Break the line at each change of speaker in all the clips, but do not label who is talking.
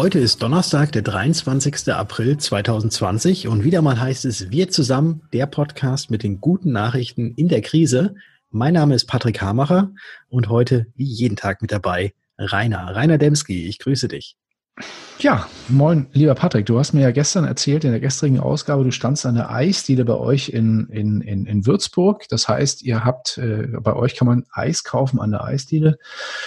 Heute ist Donnerstag, der 23. April 2020 und wieder mal heißt es Wir zusammen, der Podcast mit den guten Nachrichten in der Krise. Mein Name ist Patrick Hamacher und heute wie jeden Tag mit dabei Rainer. Rainer Demski, ich grüße dich.
Ja, moin, lieber Patrick. Du hast mir ja gestern erzählt, in der gestrigen Ausgabe, du standst an der Eisdiele bei euch in, in, in, in Würzburg. Das heißt, ihr habt, äh, bei euch kann man Eis kaufen an der Eisdiele.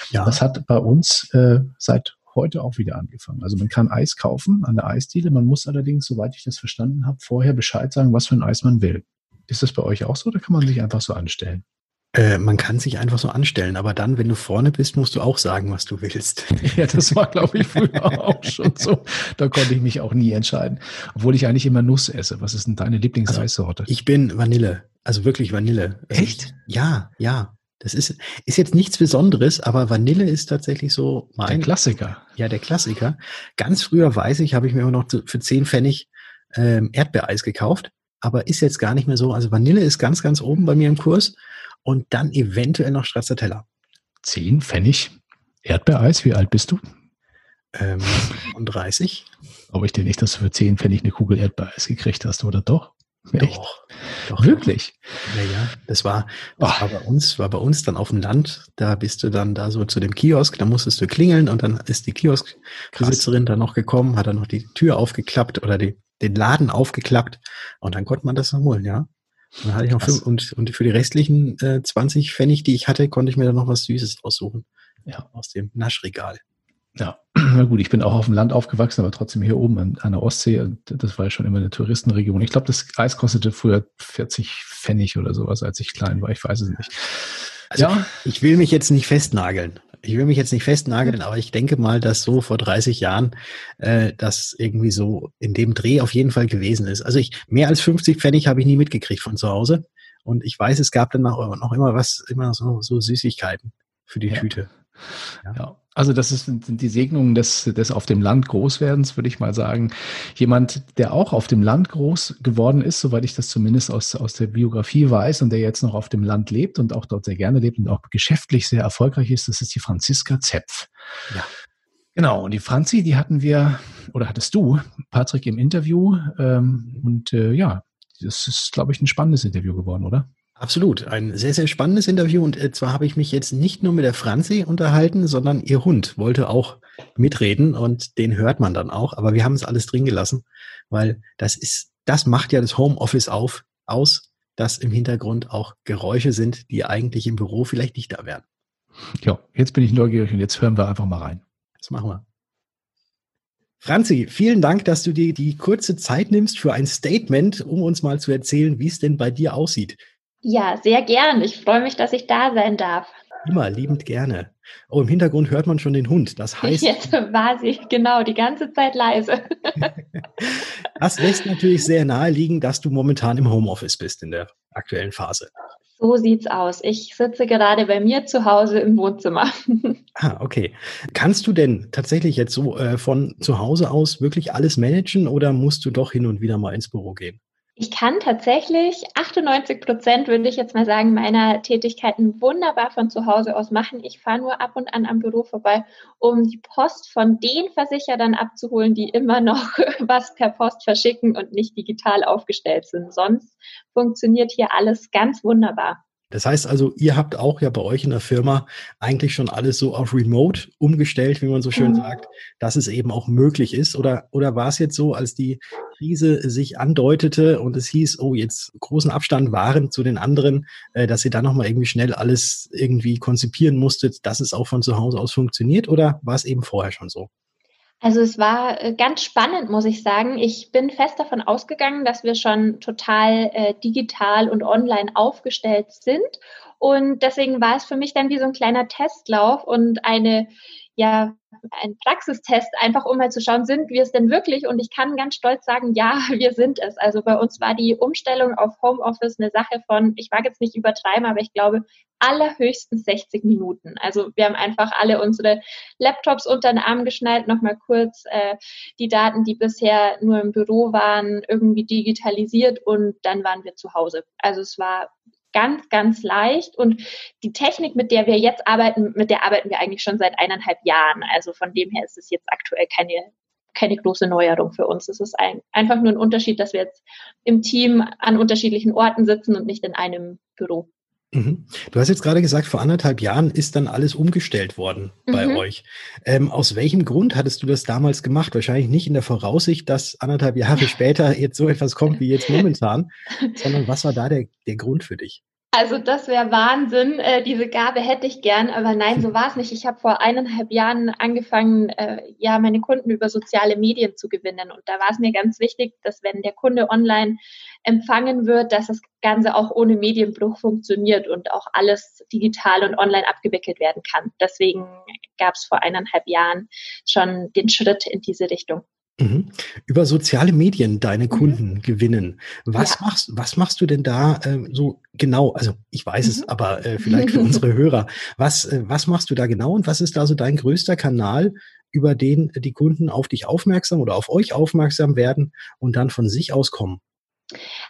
Ja. Das hat bei uns äh, seit heute auch wieder angefangen. Also man kann Eis kaufen an der Eisdiele. Man muss allerdings, soweit ich das verstanden habe, vorher Bescheid sagen, was für ein Eis man will. Ist das bei euch auch so oder kann man sich einfach so anstellen?
Äh, man kann sich einfach so anstellen, aber dann, wenn du vorne bist, musst du auch sagen, was du willst.
Ja, das war, glaube ich, früher auch schon so. Da konnte ich mich auch nie entscheiden. Obwohl ich eigentlich immer Nuss esse. Was ist denn deine Lieblingseissorte?
Also, ich bin Vanille. Also wirklich Vanille.
Echt?
Ja, ja. Das ist, ist jetzt nichts Besonderes, aber Vanille ist tatsächlich so
mein. Der Klassiker.
Ja, der Klassiker. Ganz früher weiß ich, habe ich mir immer noch für 10 Pfennig ähm, Erdbeereis gekauft, aber ist jetzt gar nicht mehr so. Also Vanille ist ganz, ganz oben bei mir im Kurs und dann eventuell noch Stracciatella.
10 Pfennig Erdbeereis, wie alt bist du?
Ähm, 30.
Glaube ich dir nicht, dass du für 10 Pfennig eine Kugel Erdbeereis gekriegt hast, oder doch?
Echt? Doch,
doch. Wirklich?
Ja, ja. Das war, das war bei uns, war bei uns dann auf dem Land. Da bist du dann da so zu dem Kiosk, da musstest du klingeln und dann ist die Kioskbesitzerin dann noch gekommen, hat dann noch die Tür aufgeklappt oder die, den Laden aufgeklappt und dann konnte man das dann holen, ja. Und dann hatte ich noch fünf, und, und für die restlichen äh, 20 Pfennig, die ich hatte, konnte ich mir dann noch was Süßes aussuchen. Ja, aus dem Naschregal.
Ja, na gut, ich bin auch auf dem Land aufgewachsen, aber trotzdem hier oben an, der Ostsee. Das war ja schon immer eine Touristenregion. Ich glaube, das Eis kostete früher 40 Pfennig oder sowas, als ich klein war. Ich weiß es nicht.
Also ja. ich will mich jetzt nicht festnageln. Ich will mich jetzt nicht festnageln, aber ich denke mal, dass so vor 30 Jahren äh, das irgendwie so in dem Dreh auf jeden Fall gewesen ist. Also ich mehr als 50 Pfennig habe ich nie mitgekriegt von zu Hause. Und ich weiß, es gab dann noch, noch immer was, immer so, so Süßigkeiten für die ja. Tüte.
Ja. ja. Also das ist, sind die Segnungen des, des auf dem Land Großwerdens, würde ich mal sagen. Jemand, der auch auf dem Land groß geworden ist, soweit ich das zumindest aus, aus der Biografie weiß und der jetzt noch auf dem Land lebt und auch dort sehr gerne lebt und auch geschäftlich sehr erfolgreich ist, das ist die Franziska Zepf. Ja. Genau, und die Franzi, die hatten wir, oder hattest du, Patrick, im Interview. Ähm, und äh, ja, das ist, glaube ich, ein spannendes Interview geworden, oder?
Absolut. Ein sehr, sehr spannendes Interview. Und äh, zwar habe ich mich jetzt nicht nur mit der Franzi unterhalten, sondern ihr Hund wollte auch mitreden und den hört man dann auch. Aber wir haben es alles drin gelassen, weil das ist, das macht ja das Homeoffice auf, aus, dass im Hintergrund auch Geräusche sind, die eigentlich im Büro vielleicht nicht da wären.
Ja, jetzt bin ich neugierig und jetzt hören wir einfach mal rein.
Das machen wir. Franzi, vielen Dank, dass du dir die kurze Zeit nimmst für ein Statement, um uns mal zu erzählen, wie es denn bei dir aussieht.
Ja, sehr gern. Ich freue mich, dass ich da sein darf.
Immer liebend gerne. Oh, im Hintergrund hört man schon den Hund. Das heißt.
Jetzt war sie, genau, die ganze Zeit leise.
das lässt natürlich sehr naheliegen, dass du momentan im Homeoffice bist in der aktuellen Phase.
So sieht's aus. Ich sitze gerade bei mir zu Hause im Wohnzimmer.
Ah, okay. Kannst du denn tatsächlich jetzt so äh, von zu Hause aus wirklich alles managen oder musst du doch hin und wieder mal ins Büro gehen?
Ich kann tatsächlich 98 Prozent, würde ich jetzt mal sagen, meiner Tätigkeiten wunderbar von zu Hause aus machen. Ich fahre nur ab und an am Büro vorbei, um die Post von den Versicherern abzuholen, die immer noch was per Post verschicken und nicht digital aufgestellt sind. Sonst funktioniert hier alles ganz wunderbar.
Das heißt also, ihr habt auch ja bei euch in der Firma eigentlich schon alles so auf Remote umgestellt, wie man so schön mhm. sagt, dass es eben auch möglich ist. Oder, oder war es jetzt so, als die Krise sich andeutete und es hieß, oh, jetzt großen Abstand waren zu den anderen, äh, dass ihr dann nochmal irgendwie schnell alles irgendwie konzipieren musstet, dass es auch von zu Hause aus funktioniert? Oder war es eben vorher schon so?
Also es war äh, ganz spannend, muss ich sagen. Ich bin fest davon ausgegangen, dass wir schon total äh, digital und online aufgestellt sind. Und deswegen war es für mich dann wie so ein kleiner Testlauf und eine ja ein Praxistest, einfach um mal zu schauen, sind wir es denn wirklich? Und ich kann ganz stolz sagen, ja, wir sind es. Also bei uns war die Umstellung auf Homeoffice eine Sache von, ich mag jetzt nicht übertreiben, aber ich glaube, allerhöchstens 60 Minuten. Also wir haben einfach alle unsere Laptops unter den Arm geschnallt, nochmal kurz äh, die Daten, die bisher nur im Büro waren, irgendwie digitalisiert und dann waren wir zu Hause. Also es war ganz, ganz leicht. Und die Technik, mit der wir jetzt arbeiten, mit der arbeiten wir eigentlich schon seit eineinhalb Jahren. Also von dem her ist es jetzt aktuell keine keine große Neuerung für uns. Es ist ein, einfach nur ein Unterschied, dass wir jetzt im Team an unterschiedlichen Orten sitzen und nicht in einem Büro.
Mhm. Du hast jetzt gerade gesagt, vor anderthalb Jahren ist dann alles umgestellt worden bei mhm. euch. Ähm, aus welchem Grund hattest du das damals gemacht? Wahrscheinlich nicht in der Voraussicht, dass anderthalb Jahre später jetzt so etwas kommt wie jetzt momentan, sondern was war da der, der Grund für dich?
Also das wäre Wahnsinn. Äh, diese Gabe hätte ich gern, aber nein, so war es nicht. Ich habe vor eineinhalb Jahren angefangen, äh, ja, meine Kunden über soziale Medien zu gewinnen. Und da war es mir ganz wichtig, dass wenn der Kunde online empfangen wird, dass das Ganze auch ohne Medienbruch funktioniert und auch alles digital und online abgewickelt werden kann. Deswegen gab es vor eineinhalb Jahren schon den Schritt in diese Richtung.
Mhm. Über soziale Medien deine mhm. Kunden mhm. gewinnen. Was ja. machst, was machst du denn da äh, so genau? Also ich weiß mhm. es, aber äh, vielleicht für unsere Hörer. Was, äh, was machst du da genau und was ist da so dein größter Kanal, über den die Kunden auf dich aufmerksam oder auf euch aufmerksam werden und dann von sich aus kommen?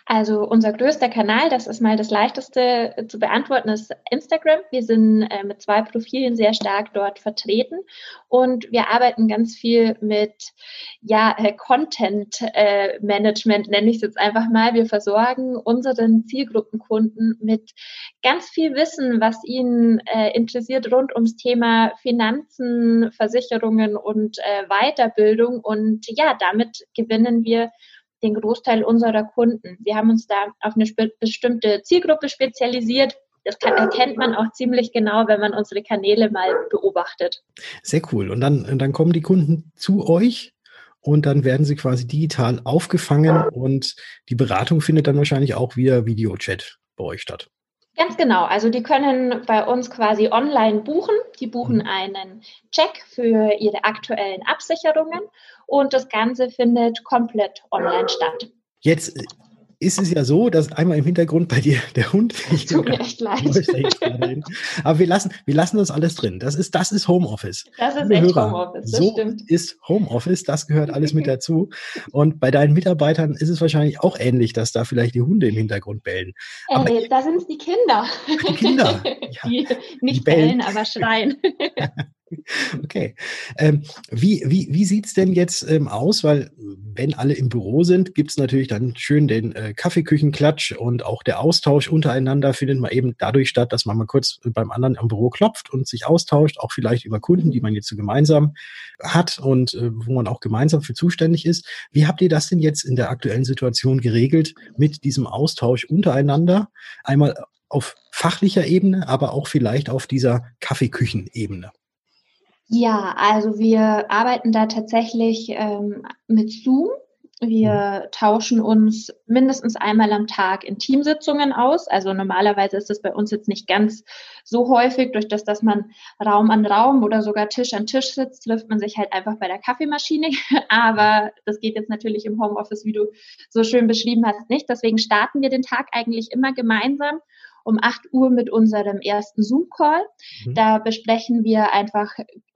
Also unser größter Kanal, das ist mal das leichteste äh, zu beantworten, ist Instagram. Wir sind äh, mit zwei Profilen sehr stark dort vertreten und wir arbeiten ganz viel mit ja, äh, Content Management, nenne ich es jetzt einfach mal. Wir versorgen unseren Zielgruppenkunden mit ganz viel Wissen, was ihnen interessiert rund ums Thema Finanzen, Versicherungen und Weiterbildung. Und ja, damit gewinnen wir den Großteil unserer Kunden. Wir haben uns da auf eine bestimmte Zielgruppe spezialisiert. Das kann, erkennt man auch ziemlich genau, wenn man unsere Kanäle mal beobachtet.
Sehr cool. Und dann, dann kommen die Kunden zu euch und dann werden sie quasi digital aufgefangen und die Beratung findet dann wahrscheinlich auch via Videochat bei euch statt.
Ganz genau. Also die können bei uns quasi online buchen. Die buchen mhm. einen Check für ihre aktuellen Absicherungen und das Ganze findet komplett online statt.
Jetzt ist es ja so, dass einmal im Hintergrund bei dir der Hund.
Ich Tut mir echt leid.
Aber wir lassen, wir lassen das alles drin. Das ist, das ist Homeoffice.
Das ist echt Homeoffice. Das
so stimmt. ist Homeoffice. Das gehört alles mit dazu. Und bei deinen Mitarbeitern ist es wahrscheinlich auch ähnlich, dass da vielleicht die Hunde im Hintergrund bellen.
Aber äh, da sind es die Kinder.
Die Kinder.
Ja, die nicht die bellen, aber schreien.
Okay. Ähm, wie wie, wie sieht es denn jetzt ähm, aus? Weil wenn alle im Büro sind, gibt es natürlich dann schön den äh, Kaffeeküchenklatsch und auch der Austausch untereinander findet man eben dadurch statt, dass man mal kurz beim anderen am Büro klopft und sich austauscht, auch vielleicht über Kunden, die man jetzt so gemeinsam hat und äh, wo man auch gemeinsam für zuständig ist. Wie habt ihr das denn jetzt in der aktuellen Situation geregelt mit diesem Austausch untereinander? Einmal auf fachlicher Ebene, aber auch vielleicht auf dieser Kaffeeküchenebene.
Ja, also wir arbeiten da tatsächlich ähm, mit Zoom. Wir mhm. tauschen uns mindestens einmal am Tag in Teamsitzungen aus. Also normalerweise ist das bei uns jetzt nicht ganz so häufig, durch das, dass man Raum an Raum oder sogar Tisch an Tisch sitzt, trifft man sich halt einfach bei der Kaffeemaschine. Aber das geht jetzt natürlich im Homeoffice, wie du so schön beschrieben hast, nicht. Deswegen starten wir den Tag eigentlich immer gemeinsam um 8 Uhr mit unserem ersten Zoom-Call. Mhm. Da besprechen wir einfach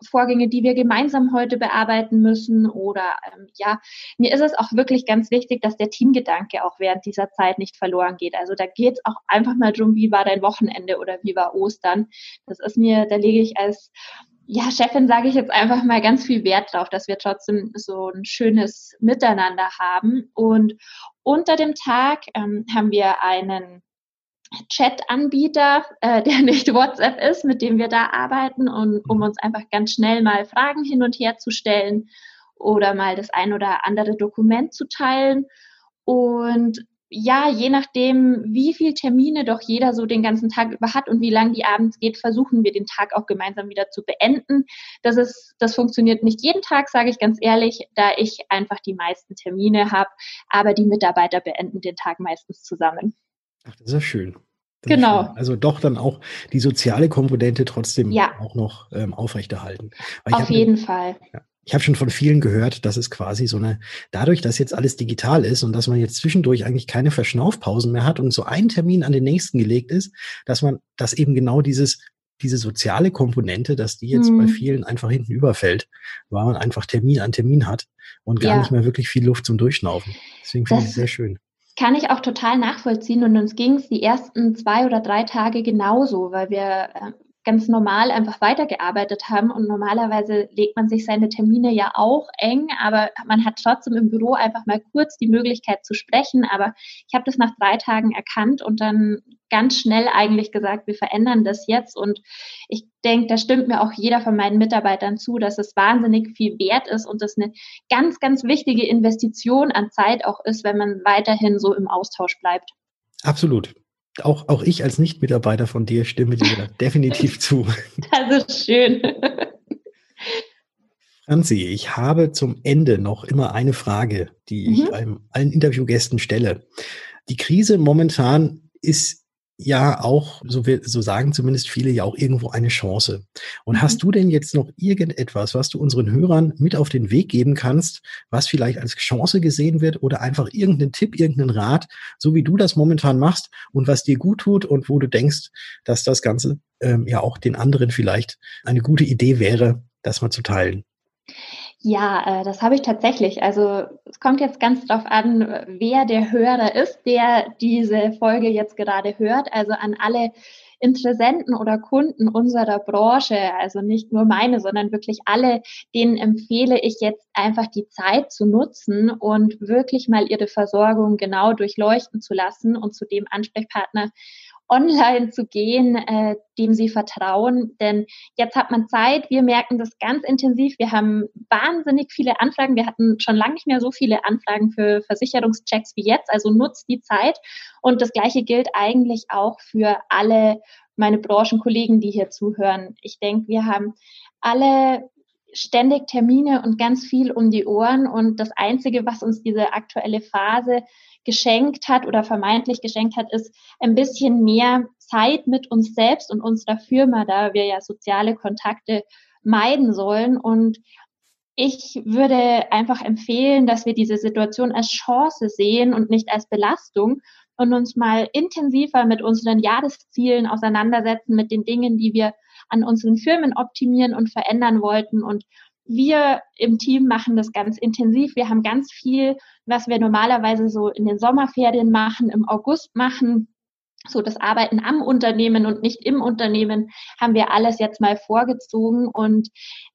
Vorgänge, die wir gemeinsam heute bearbeiten müssen. Oder ähm, ja, mir ist es auch wirklich ganz wichtig, dass der Teamgedanke auch während dieser Zeit nicht verloren geht. Also da geht es auch einfach mal drum, wie war dein Wochenende oder wie war Ostern. Das ist mir, da lege ich als ja, Chefin sage ich jetzt einfach mal ganz viel Wert drauf, dass wir trotzdem so ein schönes Miteinander haben. Und unter dem Tag ähm, haben wir einen Chat-Anbieter, äh, der nicht WhatsApp ist, mit dem wir da arbeiten, und, um mhm. uns einfach ganz schnell mal Fragen hin und her zu stellen oder mal das ein oder andere Dokument zu teilen. Und ja, je nachdem, wie viel Termine doch jeder so den ganzen Tag über hat und wie lang die abends geht, versuchen wir den Tag auch gemeinsam wieder zu beenden. Das ist, das funktioniert nicht jeden Tag, sage ich ganz ehrlich, da ich einfach die meisten Termine habe, aber die Mitarbeiter beenden den Tag meistens zusammen.
Ach, das ist ja schön.
Das genau. Schön.
Also doch dann auch die soziale Komponente trotzdem ja. auch noch ähm, aufrechterhalten.
Auf jeden Fall.
Ja, ich habe schon von vielen gehört, dass es quasi so eine, dadurch, dass jetzt alles digital ist und dass man jetzt zwischendurch eigentlich keine Verschnaufpausen mehr hat und so ein Termin an den nächsten gelegt ist, dass man, dass eben genau dieses, diese soziale Komponente, dass die jetzt mhm. bei vielen einfach hinten überfällt, weil man einfach Termin an Termin hat und gar ja. nicht mehr wirklich viel Luft zum Durchschnaufen. Deswegen finde ich es sehr schön.
Kann ich auch total nachvollziehen. Und uns ging es die ersten zwei oder drei Tage genauso, weil wir äh, ganz normal einfach weitergearbeitet haben. Und normalerweise legt man sich seine Termine ja auch eng, aber man hat trotzdem im Büro einfach mal kurz die Möglichkeit zu sprechen. Aber ich habe das nach drei Tagen erkannt und dann ganz schnell eigentlich gesagt, wir verändern das jetzt. Und ich denke, da stimmt mir auch jeder von meinen Mitarbeitern zu, dass es wahnsinnig viel wert ist und das eine ganz, ganz wichtige Investition an Zeit auch ist, wenn man weiterhin so im Austausch bleibt.
Absolut auch, auch ich als Nicht-Mitarbeiter von dir stimme dir definitiv zu.
Das ist schön.
Franzi, ich habe zum Ende noch immer eine Frage, die ich mhm. einem, allen Interviewgästen stelle. Die Krise momentan ist ja auch, so, wir, so sagen zumindest viele, ja auch irgendwo eine Chance. Und mhm. hast du denn jetzt noch irgendetwas, was du unseren Hörern mit auf den Weg geben kannst, was vielleicht als Chance gesehen wird oder einfach irgendeinen Tipp, irgendeinen Rat, so wie du das momentan machst und was dir gut tut und wo du denkst, dass das Ganze ähm, ja auch den anderen vielleicht eine gute Idee wäre, das mal zu teilen?
Ja, äh, das habe ich tatsächlich. Also es kommt jetzt ganz darauf an, wer der Hörer ist, der diese Folge jetzt gerade hört. Also an alle Interessenten oder Kunden unserer Branche, also nicht nur meine, sondern wirklich alle, denen empfehle ich jetzt einfach die Zeit zu nutzen und wirklich mal ihre Versorgung genau durchleuchten zu lassen und zu dem Ansprechpartner online zu gehen, äh, dem sie vertrauen. Denn jetzt hat man Zeit. Wir merken das ganz intensiv. Wir haben wahnsinnig viele Anfragen. Wir hatten schon lange nicht mehr so viele Anfragen für Versicherungschecks wie jetzt. Also nutzt die Zeit. Und das Gleiche gilt eigentlich auch für alle meine Branchenkollegen, die hier zuhören. Ich denke, wir haben alle ständig Termine und ganz viel um die Ohren. Und das Einzige, was uns diese aktuelle Phase geschenkt hat oder vermeintlich geschenkt hat, ist ein bisschen mehr Zeit mit uns selbst und unserer Firma, da wir ja soziale Kontakte meiden sollen. Und ich würde einfach empfehlen, dass wir diese Situation als Chance sehen und nicht als Belastung und uns mal intensiver mit unseren Jahreszielen auseinandersetzen, mit den Dingen, die wir an unseren Firmen optimieren und verändern wollten und wir im Team machen das ganz intensiv. Wir haben ganz viel, was wir normalerweise so in den Sommerferien machen, im August machen. So das Arbeiten am Unternehmen und nicht im Unternehmen haben wir alles jetzt mal vorgezogen und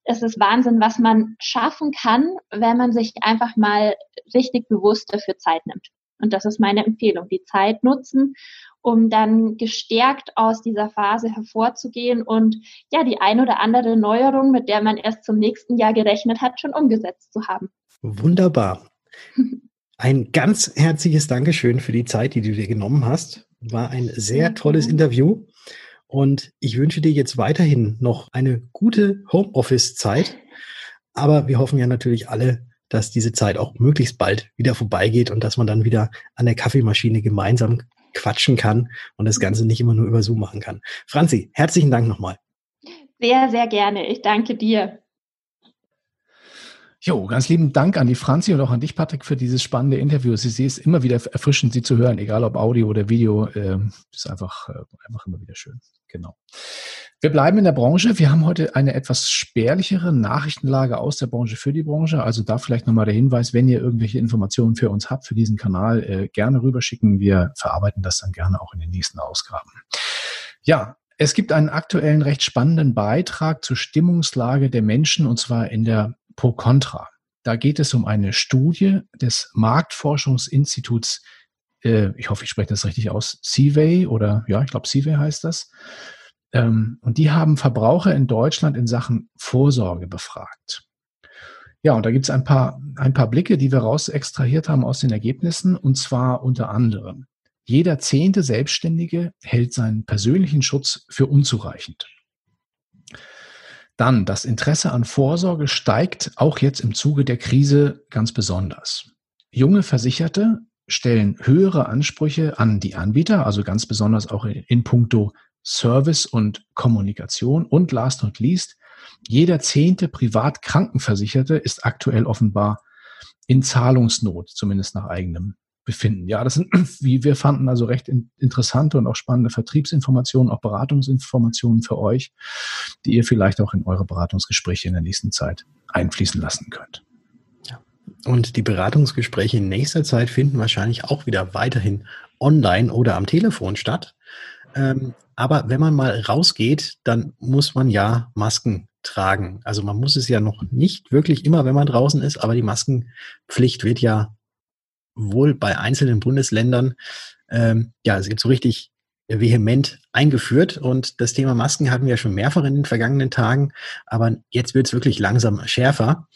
es ist Wahnsinn, was man schaffen kann, wenn man sich einfach mal richtig bewusst dafür Zeit nimmt. Und das ist meine Empfehlung, die Zeit nutzen um dann gestärkt aus dieser Phase hervorzugehen und ja, die ein oder andere Neuerung, mit der man erst zum nächsten Jahr gerechnet hat, schon umgesetzt zu haben.
Wunderbar. Ein ganz herzliches Dankeschön für die Zeit, die du dir genommen hast. War ein sehr tolles Interview. Und ich wünsche dir jetzt weiterhin noch eine gute Homeoffice-Zeit. Aber wir hoffen ja natürlich alle, dass diese Zeit auch möglichst bald wieder vorbeigeht und dass man dann wieder an der Kaffeemaschine gemeinsam quatschen kann und das Ganze nicht immer nur über Zoom machen kann. Franzi, herzlichen Dank nochmal.
Sehr, sehr gerne. Ich danke dir.
Jo, ganz lieben Dank an die Franzi und auch an dich, Patrick, für dieses spannende Interview. Sie, sie ist immer wieder erfrischend, sie zu hören, egal ob Audio oder Video. Äh, ist einfach, äh, einfach immer wieder schön. Genau. Wir bleiben in der Branche. Wir haben heute eine etwas spärlichere Nachrichtenlage aus der Branche für die Branche. Also da vielleicht nochmal der Hinweis, wenn ihr irgendwelche Informationen für uns habt, für diesen Kanal, äh, gerne rüberschicken. Wir verarbeiten das dann gerne auch in den nächsten Ausgaben. Ja, es gibt einen aktuellen recht spannenden Beitrag zur Stimmungslage der Menschen und zwar in der Pro Contra. Da geht es um eine Studie des Marktforschungsinstituts, äh, ich hoffe, ich spreche das richtig aus, Seaway oder ja, ich glaube, Seaway heißt das. Ähm, und die haben Verbraucher in Deutschland in Sachen Vorsorge befragt. Ja, und da gibt es ein paar, ein paar Blicke, die wir raus extrahiert haben aus den Ergebnissen, und zwar unter anderem. Jeder zehnte Selbstständige hält seinen persönlichen Schutz für unzureichend. Dann, das Interesse an Vorsorge steigt auch jetzt im Zuge der Krise ganz besonders. Junge Versicherte stellen höhere Ansprüche an die Anbieter, also ganz besonders auch in, in puncto Service und Kommunikation. Und last not least, jeder zehnte Privatkrankenversicherte ist aktuell offenbar in Zahlungsnot, zumindest nach eigenem befinden. Ja, das sind, wie wir fanden, also recht interessante und auch spannende Vertriebsinformationen, auch Beratungsinformationen für euch, die ihr vielleicht auch in eure Beratungsgespräche in der nächsten Zeit einfließen lassen könnt.
Und die Beratungsgespräche in nächster Zeit finden wahrscheinlich auch wieder weiterhin online oder am Telefon statt. Ähm, aber wenn man mal rausgeht, dann muss man ja Masken tragen. Also man muss es ja noch nicht wirklich immer, wenn man draußen ist, aber die Maskenpflicht wird ja wohl bei einzelnen Bundesländern ähm, ja es so richtig vehement eingeführt. Und das Thema Masken hatten wir schon mehrfach in den vergangenen Tagen, aber jetzt wird es wirklich langsam schärfer.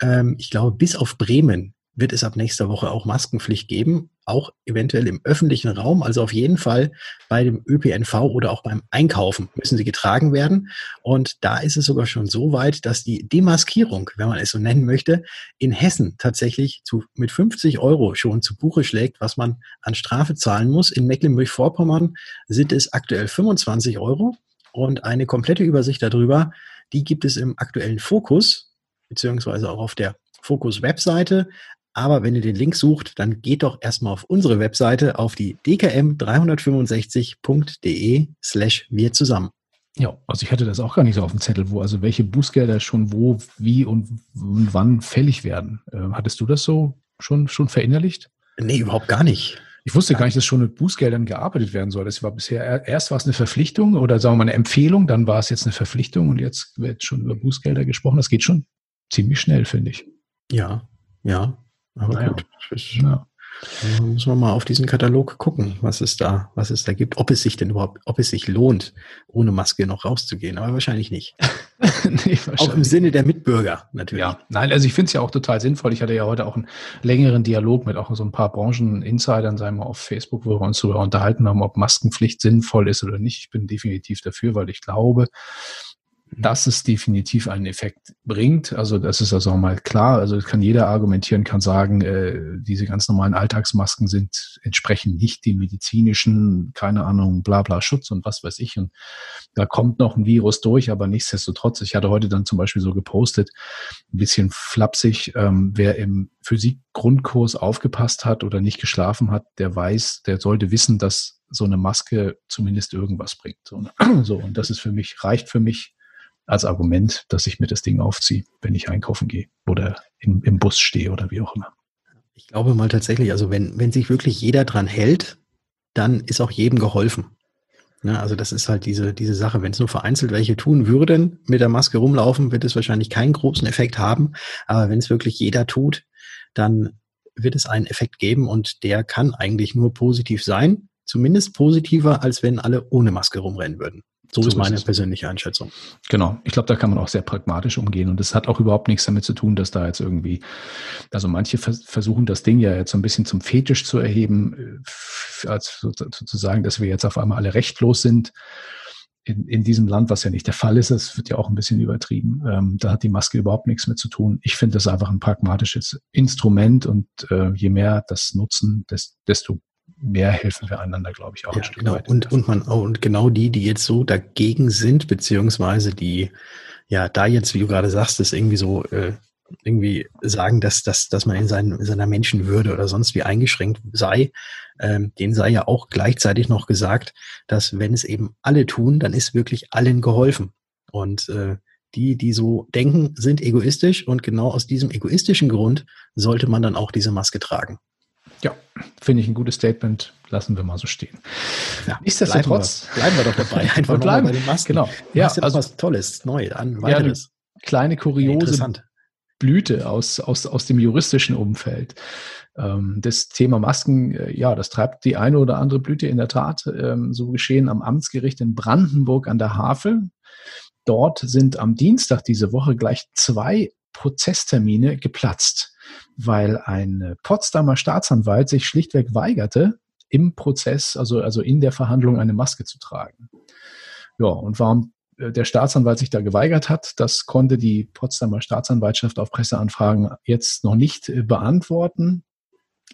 Ähm, ich glaube, bis auf Bremen wird es ab nächster Woche auch Maskenpflicht geben, auch eventuell im öffentlichen Raum. Also auf jeden Fall bei dem ÖPNV oder auch beim Einkaufen müssen sie getragen werden. Und da ist es sogar schon so weit, dass die Demaskierung, wenn man es so nennen möchte, in Hessen tatsächlich zu, mit 50 Euro schon zu Buche schlägt, was man an Strafe zahlen muss. In Mecklenburg-Vorpommern sind es aktuell 25 Euro. Und eine komplette Übersicht darüber, die gibt es im aktuellen Fokus, beziehungsweise auch auf der Fokus-Webseite. Aber wenn ihr den Link sucht, dann geht doch erstmal auf unsere Webseite auf die dkm365.de slash wir zusammen.
Ja, also ich hatte das auch gar nicht so auf dem Zettel, wo also welche Bußgelder schon wo, wie und wann fällig werden. Äh, hattest du das so schon, schon verinnerlicht?
Nee, überhaupt gar nicht.
Ich wusste gar nicht, dass schon mit Bußgeldern gearbeitet werden soll. Das war bisher, erst war es eine Verpflichtung oder sagen wir mal eine Empfehlung, dann war es jetzt eine Verpflichtung und jetzt wird schon über Bußgelder gesprochen. Das geht schon ziemlich schnell, finde ich.
Ja, ja. Aber naja. gut, ist, ja. muss man mal auf diesen Katalog gucken, was es da, was es da gibt, ob es sich denn überhaupt, ob es sich lohnt, ohne Maske noch rauszugehen. Aber wahrscheinlich nicht. nee, wahrscheinlich. Auch im Sinne der Mitbürger natürlich.
Ja, nein, also ich finde es ja auch total sinnvoll. Ich hatte ja heute auch einen längeren Dialog mit auch so ein paar Branchen-Insidern, sagen wir auf Facebook, wo wir uns darüber unterhalten haben, ob Maskenpflicht sinnvoll ist oder nicht. Ich bin definitiv dafür, weil ich glaube, dass es definitiv einen Effekt bringt. Also das ist also auch mal klar. Also kann jeder argumentieren, kann sagen, äh, diese ganz normalen Alltagsmasken sind entsprechend nicht die medizinischen, keine Ahnung, bla bla Schutz und was weiß ich. Und da kommt noch ein Virus durch, aber nichtsdestotrotz, ich hatte heute dann zum Beispiel so gepostet, ein bisschen flapsig, ähm, wer im Physik-Grundkurs aufgepasst hat oder nicht geschlafen hat, der weiß, der sollte wissen, dass so eine Maske zumindest irgendwas bringt. So, ne? so und das ist für mich, reicht für mich als Argument, dass ich mir das Ding aufziehe, wenn ich einkaufen gehe oder im, im Bus stehe oder wie auch immer.
Ich glaube mal tatsächlich, also wenn, wenn sich wirklich jeder dran hält, dann ist auch jedem geholfen. Ja, ne, also das ist halt diese, diese Sache. Wenn es nur vereinzelt welche tun würden, mit der Maske rumlaufen, wird es wahrscheinlich keinen großen Effekt haben. Aber wenn es wirklich jeder tut, dann wird es einen Effekt geben und der kann eigentlich nur positiv sein. Zumindest positiver, als wenn alle ohne Maske rumrennen würden. So, so ist meine ist persönliche Einschätzung.
Genau. Ich glaube, da kann man auch sehr pragmatisch umgehen. Und das hat auch überhaupt nichts damit zu tun, dass da jetzt irgendwie, also manche versuchen das Ding ja jetzt so ein bisschen zum Fetisch zu erheben, äh, als sozusagen, dass wir jetzt auf einmal alle rechtlos sind. In, in diesem Land, was ja nicht der Fall ist, das wird ja auch ein bisschen übertrieben. Ähm, da hat die Maske überhaupt nichts mit zu tun. Ich finde das einfach ein pragmatisches Instrument und äh, je mehr das nutzen, desto mehr helfen wir einander, glaube ich, auch
ja, ein Stück genau. weit. Und, und man, und genau die, die jetzt so dagegen sind, beziehungsweise die, ja, da jetzt, wie du gerade sagst, das irgendwie so, äh, irgendwie sagen, dass, dass, dass man in, seinen, in seiner Menschenwürde oder sonst wie eingeschränkt sei, ähm, denen sei ja auch gleichzeitig noch gesagt, dass wenn es eben alle tun, dann ist wirklich allen geholfen. Und äh, die, die so denken, sind egoistisch und genau aus diesem egoistischen Grund sollte man dann auch diese Maske tragen.
Ja, finde ich ein gutes Statement. Lassen wir mal so stehen.
Ja, Nichtsdestotrotz bleiben wir, bleiben wir doch dabei.
Einfach wir bleiben bei den
Masken. Genau.
Ja, also
was Tolles, neu,
an weiteres. Ja, kleine kuriose Blüte aus, aus, aus dem juristischen Umfeld. Ähm, das Thema Masken, äh, ja, das treibt die eine oder andere Blüte in der Tat. Ähm, so geschehen am Amtsgericht in Brandenburg an der Havel. Dort sind am Dienstag diese Woche gleich zwei Prozesstermine geplatzt weil ein Potsdamer Staatsanwalt sich schlichtweg weigerte, im Prozess, also, also in der Verhandlung eine Maske zu tragen. Ja, und warum äh, der Staatsanwalt sich da geweigert hat, das konnte die Potsdamer Staatsanwaltschaft auf Presseanfragen jetzt noch nicht äh, beantworten.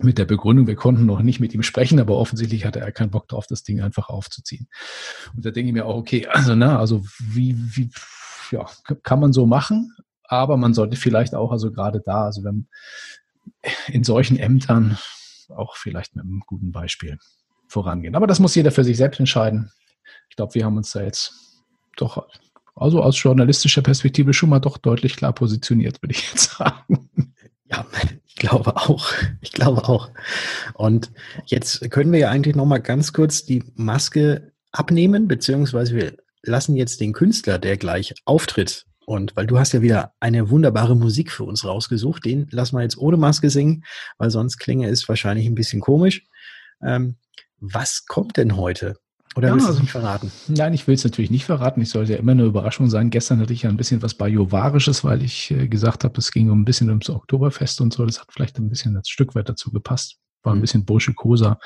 Mit der Begründung, wir konnten noch nicht mit ihm sprechen, aber offensichtlich hatte er keinen Bock drauf, das Ding einfach aufzuziehen. Und da denke ich mir auch, okay, also, na, also wie, wie, ja, kann man so machen, aber man sollte vielleicht auch, also gerade da, also wenn in solchen Ämtern auch vielleicht mit einem guten Beispiel vorangehen. Aber das muss jeder für sich selbst entscheiden. Ich glaube, wir haben uns da jetzt doch, also aus journalistischer Perspektive schon mal doch deutlich klar positioniert, würde ich jetzt sagen.
Ja, ich glaube auch. Ich glaube auch. Und jetzt können wir ja eigentlich noch mal ganz kurz die Maske abnehmen, beziehungsweise wir lassen jetzt den Künstler, der gleich auftritt, und weil du hast ja wieder eine wunderbare Musik für uns rausgesucht, den lassen wir jetzt ohne Maske singen, weil sonst klinge es wahrscheinlich ein bisschen komisch. Ähm, was kommt denn heute? Oder ja, willst du es also nicht verraten?
Nein, ich will es natürlich nicht verraten. Ich sollte ja immer eine Überraschung sein. Gestern hatte ich ja ein bisschen was Bajovarisches, weil ich äh, gesagt habe, es ging um ein bisschen ums Oktoberfest und so. Das hat vielleicht ein bisschen das Stück weit dazu gepasst. War ein mhm. bisschen burschikoser.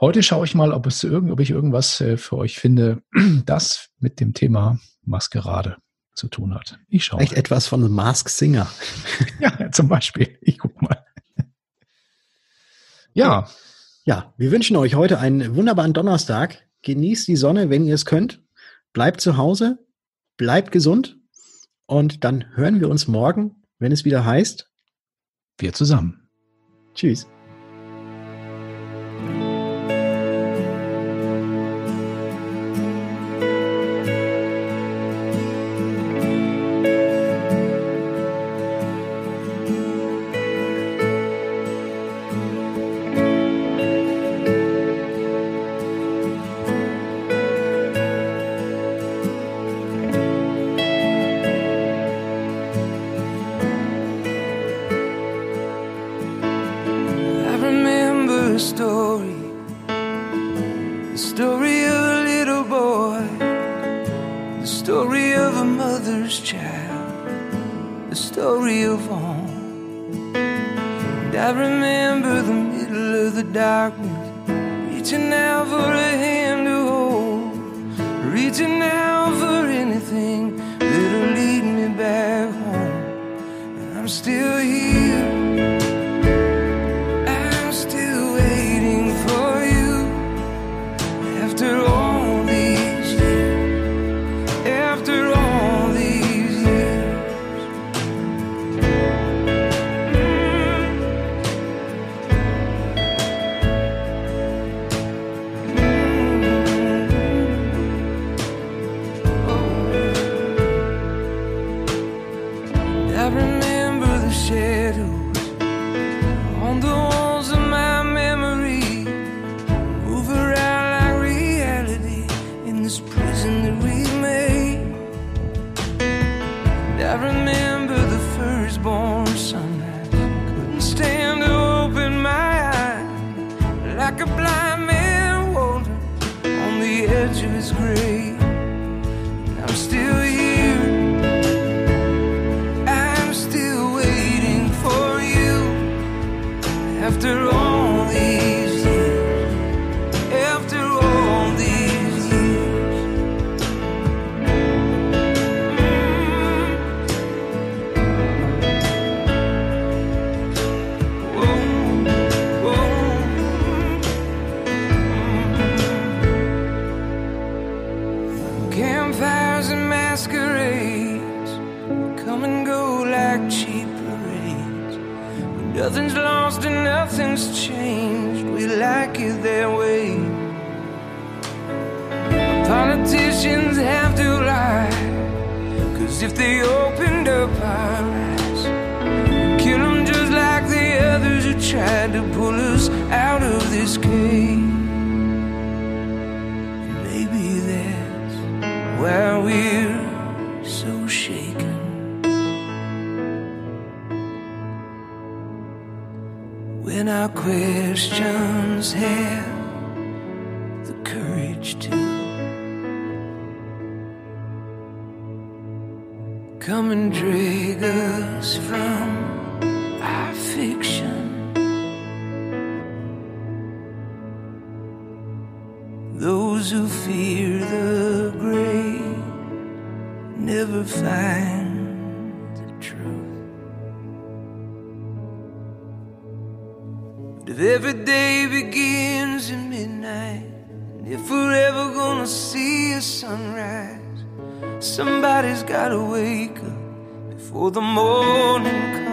Heute schaue ich mal, ob, es irgend, ob ich irgendwas äh, für euch finde, das mit dem Thema Maskerade zu tun hat.
Ich schaue. Vielleicht etwas von The Mask Singer.
ja, zum Beispiel. Ich guck mal. Ja.
Ja, wir wünschen euch heute einen wunderbaren Donnerstag. Genießt die Sonne, wenn ihr es könnt. Bleibt zu Hause, bleibt gesund und dann hören wir uns morgen, wenn es wieder heißt.
Wir zusammen.
Tschüss. tried to pull us out of this cave. Maybe that's why we're so shaken. When our questions have the courage to come and drag us from. find the truth. But every day begins at midnight, and if we're ever gonna see a sunrise,
somebody's gotta wake up before the morning comes.